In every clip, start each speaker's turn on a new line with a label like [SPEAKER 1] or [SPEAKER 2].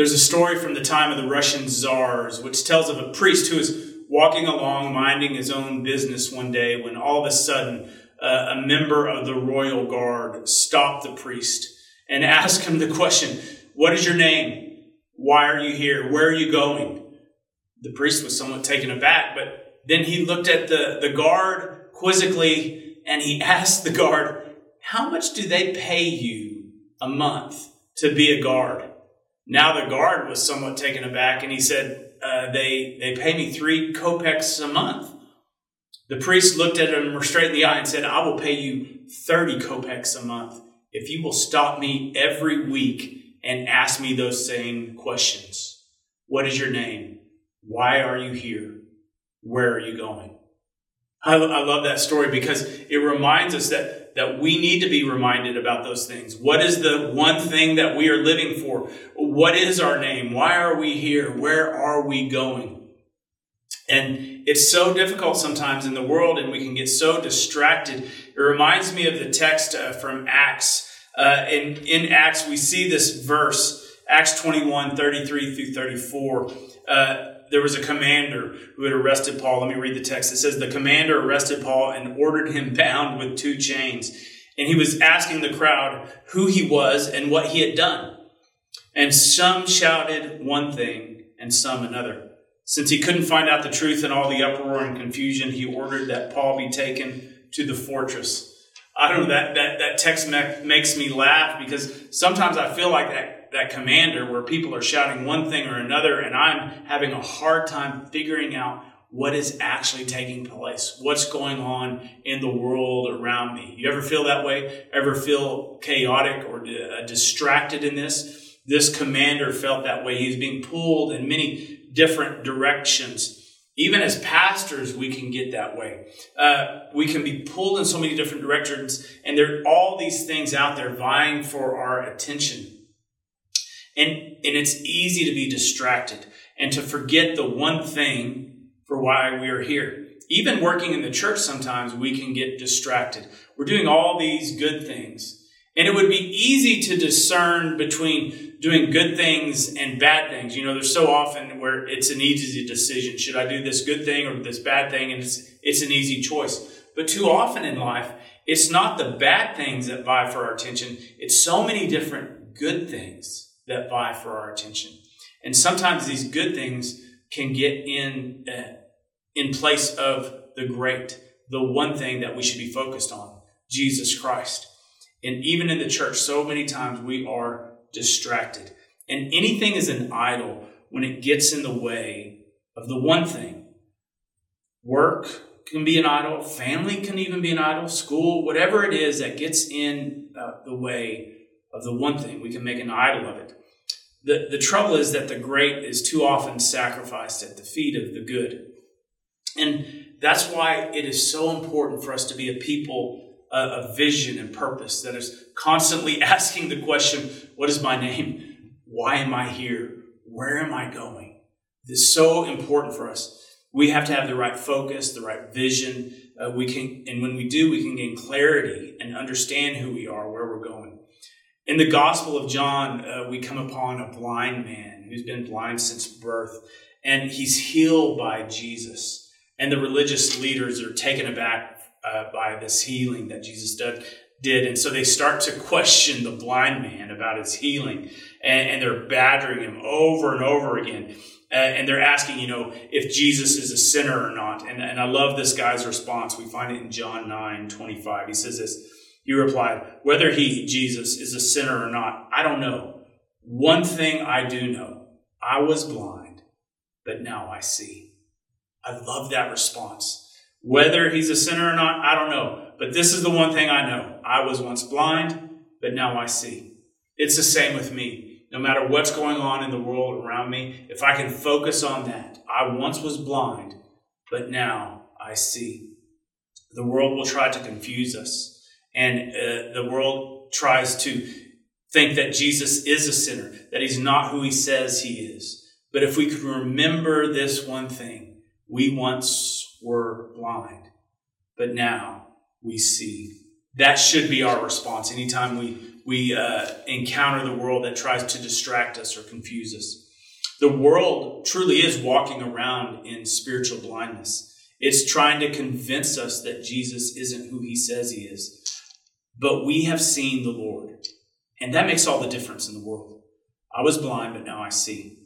[SPEAKER 1] There's a story from the time of the Russian czars, which tells of a priest who was walking along, minding his own business one day, when all of a sudden uh, a member of the royal guard stopped the priest and asked him the question, What is your name? Why are you here? Where are you going? The priest was somewhat taken aback, but then he looked at the, the guard quizzically and he asked the guard, How much do they pay you a month to be a guard? Now the guard was somewhat taken aback and he said, uh, they, they pay me three kopecks a month. The priest looked at him straight in the eye and said, I will pay you 30 kopecks a month if you will stop me every week and ask me those same questions. What is your name? Why are you here? Where are you going? I, I love that story because it reminds us that that we need to be reminded about those things. What is the one thing that we are living for? What is our name? Why are we here? Where are we going? And it's so difficult sometimes in the world, and we can get so distracted. It reminds me of the text uh, from Acts. Uh, in, in Acts, we see this verse, Acts 21 33 through 34. Uh, there was a commander who had arrested Paul. Let me read the text. It says, The commander arrested Paul and ordered him bound with two chains. And he was asking the crowd who he was and what he had done. And some shouted one thing and some another. Since he couldn't find out the truth in all the uproar and confusion, he ordered that Paul be taken to the fortress. I don't know, that, that, that text makes me laugh because sometimes I feel like that that commander where people are shouting one thing or another and I'm having a hard time figuring out what is actually taking place, what's going on in the world around me. You ever feel that way? Ever feel chaotic or uh, distracted in this? This commander felt that way. He's being pulled in many different directions. Even as pastors, we can get that way. Uh, we can be pulled in so many different directions, and there are all these things out there vying for our attention. And, and it's easy to be distracted and to forget the one thing for why we are here. Even working in the church, sometimes we can get distracted. We're doing all these good things. And it would be easy to discern between doing good things and bad things. You know, there's so often where it's an easy decision. Should I do this good thing or this bad thing? And it's, it's an easy choice. But too often in life, it's not the bad things that vie for our attention. It's so many different good things that vie for our attention. And sometimes these good things can get in uh, in place of the great, the one thing that we should be focused on, Jesus Christ. And even in the church, so many times we are distracted. And anything is an idol when it gets in the way of the one thing. Work can be an idol, family can even be an idol, school, whatever it is that gets in uh, the way of the one thing, we can make an idol of it. The, the trouble is that the great is too often sacrificed at the feet of the good. And that's why it is so important for us to be a people uh, of vision and purpose that is constantly asking the question, What is my name? Why am I here? Where am I going? This is so important for us. We have to have the right focus, the right vision. Uh, we can, and when we do, we can gain clarity and understand who we are, where we're going. In the Gospel of John, uh, we come upon a blind man who's been blind since birth, and he's healed by Jesus. And the religious leaders are taken aback uh, by this healing that Jesus did, did. And so they start to question the blind man about his healing, and, and they're badgering him over and over again. Uh, and they're asking, you know, if Jesus is a sinner or not. And, and I love this guy's response. We find it in John 9 25. He says this. He replied, Whether he, Jesus, is a sinner or not, I don't know. One thing I do know I was blind, but now I see. I love that response. Whether he's a sinner or not, I don't know. But this is the one thing I know I was once blind, but now I see. It's the same with me. No matter what's going on in the world around me, if I can focus on that, I once was blind, but now I see. The world will try to confuse us and uh, the world tries to think that Jesus is a sinner, that he's not who he says he is. But if we could remember this one thing, we once were blind, but now we see. That should be our response anytime we we uh, encounter the world that tries to distract us or confuse us. The world truly is walking around in spiritual blindness. It's trying to convince us that Jesus isn't who he says he is. But we have seen the Lord. And that makes all the difference in the world. I was blind, but now I see.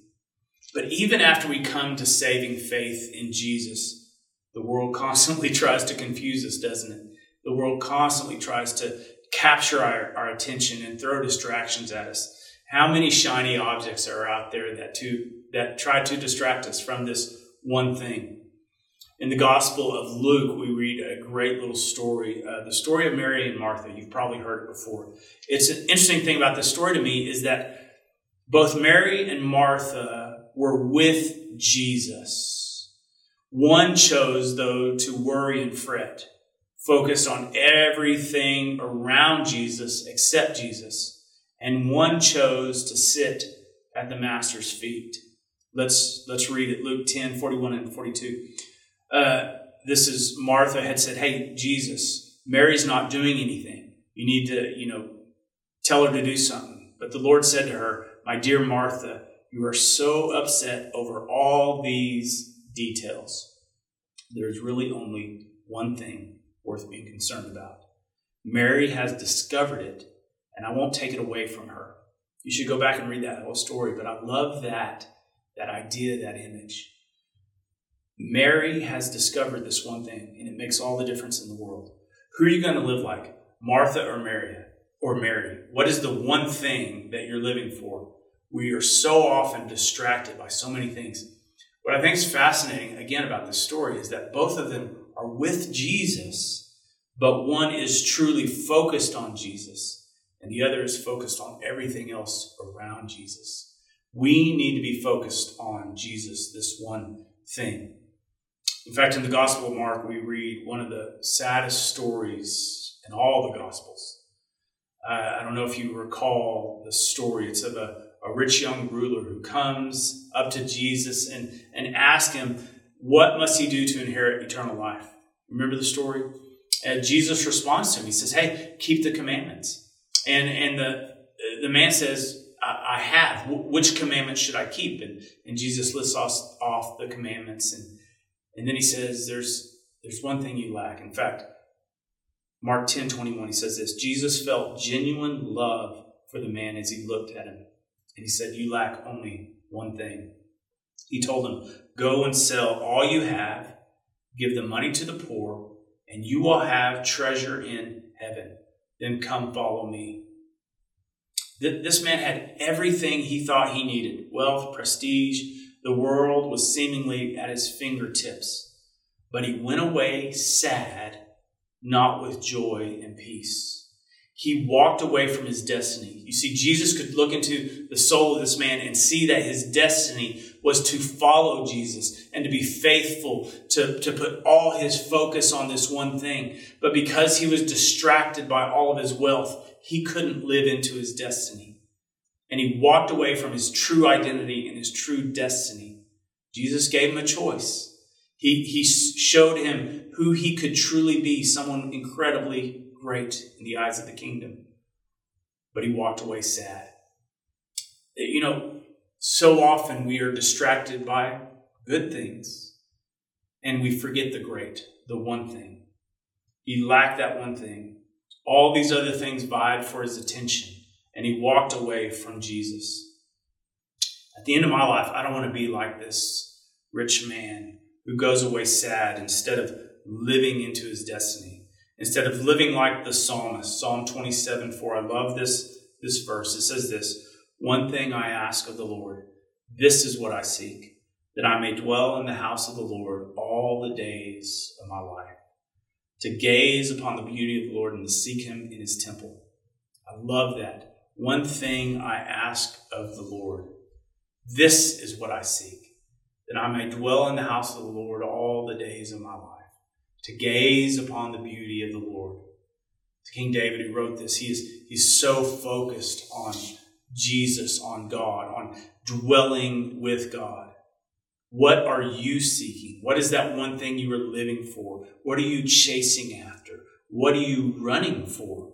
[SPEAKER 1] But even after we come to saving faith in Jesus, the world constantly tries to confuse us, doesn't it? The world constantly tries to capture our, our attention and throw distractions at us. How many shiny objects are out there that to that try to distract us from this one thing? In the Gospel of Luke, we read a great little story, uh, the story of Mary and Martha. You've probably heard it before. It's an interesting thing about this story to me is that both Mary and Martha were with Jesus. One chose, though, to worry and fret, focused on everything around Jesus except Jesus. And one chose to sit at the Master's feet. Let's, let's read it Luke 10 41 and 42. Uh, this is Martha had said, Hey, Jesus, Mary's not doing anything. You need to, you know, tell her to do something. But the Lord said to her, My dear Martha, you are so upset over all these details. There's really only one thing worth being concerned about. Mary has discovered it, and I won't take it away from her. You should go back and read that whole story, but I love that, that idea, that image. Mary has discovered this one thing, and it makes all the difference in the world. Who are you going to live like, Martha or Mary? Or Mary? What is the one thing that you're living for? We are so often distracted by so many things. What I think is fascinating, again, about this story is that both of them are with Jesus, but one is truly focused on Jesus, and the other is focused on everything else around Jesus. We need to be focused on Jesus, this one thing. In fact, in the Gospel of Mark, we read one of the saddest stories in all the Gospels. Uh, I don't know if you recall the story. It's of a, a rich young ruler who comes up to Jesus and, and asks him, What must he do to inherit eternal life? Remember the story? And Jesus responds to him. He says, Hey, keep the commandments. And, and the, the man says, I, have. which commandments should I keep? And, and Jesus lists off, off the commandments and and then he says, there's, there's one thing you lack. In fact, Mark 10 21, he says this Jesus felt genuine love for the man as he looked at him. And he said, You lack only one thing. He told him, Go and sell all you have, give the money to the poor, and you will have treasure in heaven. Then come follow me. This man had everything he thought he needed wealth, prestige, the world was seemingly at his fingertips, but he went away sad, not with joy and peace. He walked away from his destiny. You see, Jesus could look into the soul of this man and see that his destiny was to follow Jesus and to be faithful, to, to put all his focus on this one thing. But because he was distracted by all of his wealth, he couldn't live into his destiny and he walked away from his true identity and his true destiny. Jesus gave him a choice. He, he showed him who he could truly be, someone incredibly great in the eyes of the kingdom. But he walked away sad. Eh, you know, so often we are distracted by good things and we forget the great, the one thing. He lacked that one thing. All these other things vied for his attention and he walked away from Jesus. At the end of my life, I don't want to be like this rich man who goes away sad instead of living into his destiny. Instead of living like the psalmist, Psalm 27 4. I love this, this verse. It says this One thing I ask of the Lord, this is what I seek, that I may dwell in the house of the Lord all the days of my life, to gaze upon the beauty of the Lord and to seek him in his temple. I love that. One thing I ask of the Lord. This is what I seek, that I may dwell in the house of the Lord all the days of my life, to gaze upon the beauty of the Lord. King David who wrote this, he is, he's so focused on Jesus, on God, on dwelling with God. What are you seeking? What is that one thing you are living for? What are you chasing after? What are you running for?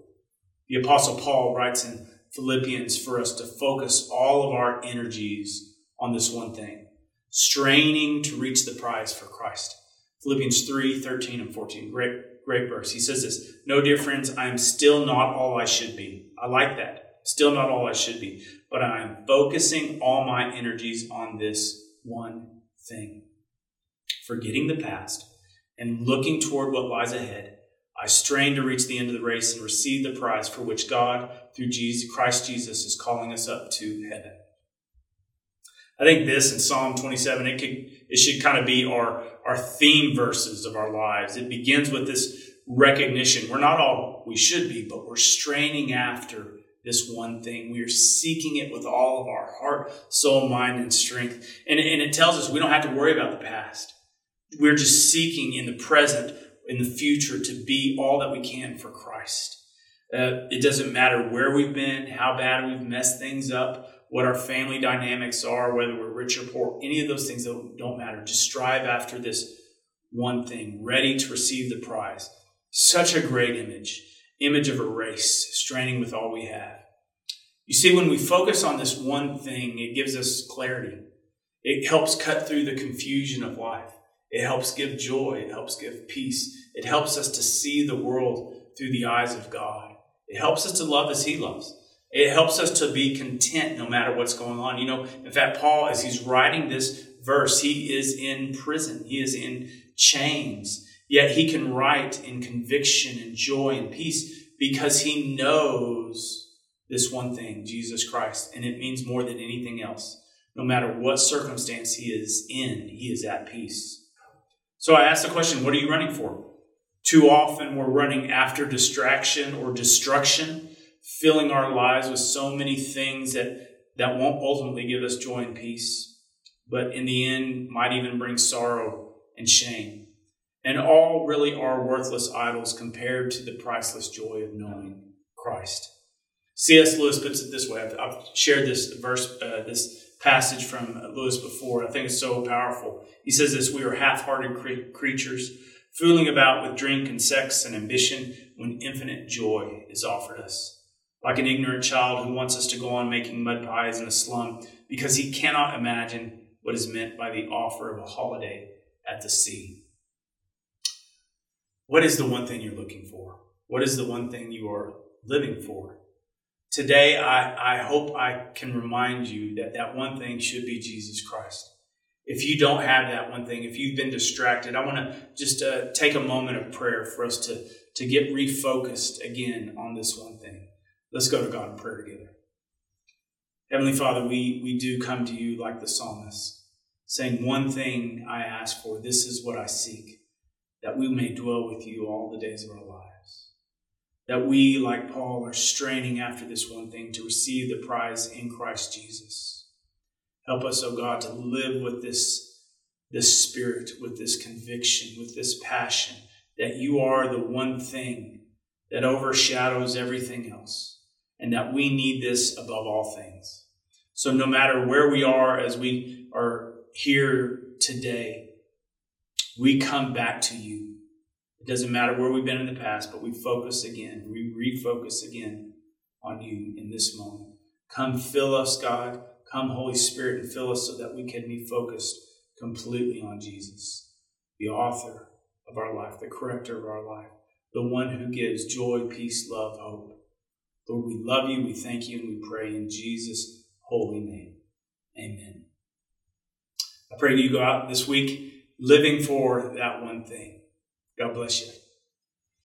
[SPEAKER 1] The Apostle Paul writes in Philippians for us to focus all of our energies on this one thing, straining to reach the prize for Christ. Philippians 3 13 and 14. Great, great verse. He says this No, dear friends, I am still not all I should be. I like that. Still not all I should be. But I am focusing all my energies on this one thing. Forgetting the past and looking toward what lies ahead, I strain to reach the end of the race and receive the prize for which God, through Jesus, Christ Jesus, is calling us up to heaven. I think this in Psalm 27, it could, it should kind of be our, our theme verses of our lives. It begins with this recognition. We're not all we should be, but we're straining after this one thing. We are seeking it with all of our heart, soul, mind, and strength. And, and it tells us we don't have to worry about the past. We're just seeking in the present, in the future, to be all that we can for Christ. Uh, it doesn't matter where we've been, how bad we've messed things up, what our family dynamics are, whether we're rich or poor, any of those things don't matter. Just strive after this one thing, ready to receive the prize. Such a great image, image of a race, straining with all we have. You see, when we focus on this one thing, it gives us clarity. It helps cut through the confusion of life. It helps give joy. It helps give peace. It helps us to see the world through the eyes of God. It helps us to love as He loves. It helps us to be content no matter what's going on. You know, in fact, Paul, as he's writing this verse, he is in prison, he is in chains, yet he can write in conviction and joy and peace because he knows this one thing, Jesus Christ, and it means more than anything else. No matter what circumstance he is in, he is at peace. So I ask the question, what are you running for? Too often we're running after distraction or destruction filling our lives with so many things that, that won't ultimately give us joy and peace, but in the end might even bring sorrow and shame. And all really are worthless idols compared to the priceless joy of knowing Christ. C.S. Lewis puts it this way. I've, I've shared this verse, uh, this passage from Lewis before. I think it's so powerful. He says this: "We are half-hearted cre- creatures, fooling about with drink and sex and ambition, when infinite joy is offered us." like an ignorant child who wants us to go on making mud pies in a slum because he cannot imagine what is meant by the offer of a holiday at the sea. What is the one thing you're looking for? What is the one thing you are living for? Today, I, I hope I can remind you that that one thing should be Jesus Christ. If you don't have that one thing, if you've been distracted, I want to just uh, take a moment of prayer for us to, to get refocused again on this one thing. Let's go to God in prayer together. Heavenly Father, we, we do come to you like the psalmist, saying, One thing I ask for, this is what I seek, that we may dwell with you all the days of our lives. That we, like Paul, are straining after this one thing to receive the prize in Christ Jesus. Help us, O oh God, to live with this, this spirit, with this conviction, with this passion, that you are the one thing that overshadows everything else and that we need this above all things. So no matter where we are as we are here today, we come back to you. It doesn't matter where we've been in the past, but we focus again. We refocus again on you in this moment. Come fill us, God. Come, Holy Spirit, and fill us so that we can be focused completely on Jesus, the author of our life, the corrector of our life, the one who gives joy, peace, love, hope. Lord, we love you, we thank you, and we pray in Jesus' holy name. Amen. I pray you go out this week living for that one thing. God bless you.